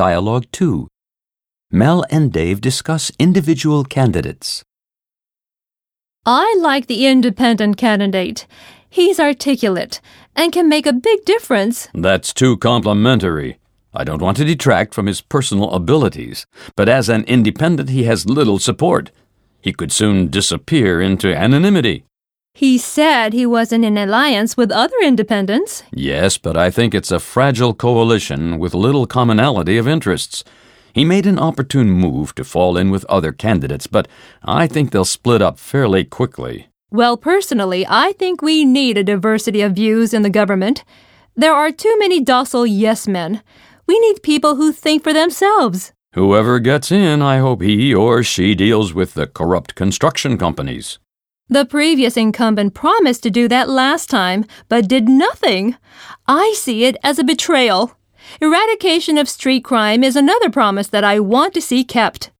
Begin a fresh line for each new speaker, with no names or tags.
Dialogue 2. Mel and Dave discuss individual candidates.
I like the independent candidate. He's articulate and can make a big difference.
That's too complimentary. I don't want to detract from his personal abilities, but as an independent, he has little support. He could soon disappear into anonymity.
He said he wasn't in alliance with other independents.
Yes, but I think it's a fragile coalition with little commonality of interests. He made an opportune move to fall in with other candidates, but I think they'll split up fairly quickly.
Well, personally, I think we need a diversity of views in the government. There are too many docile yes men. We need people who think for themselves.
Whoever gets in, I hope he or she deals with the corrupt construction companies.
The previous incumbent promised to do that last time, but did nothing. I see it as a betrayal. Eradication of street crime is another promise that I want to see kept.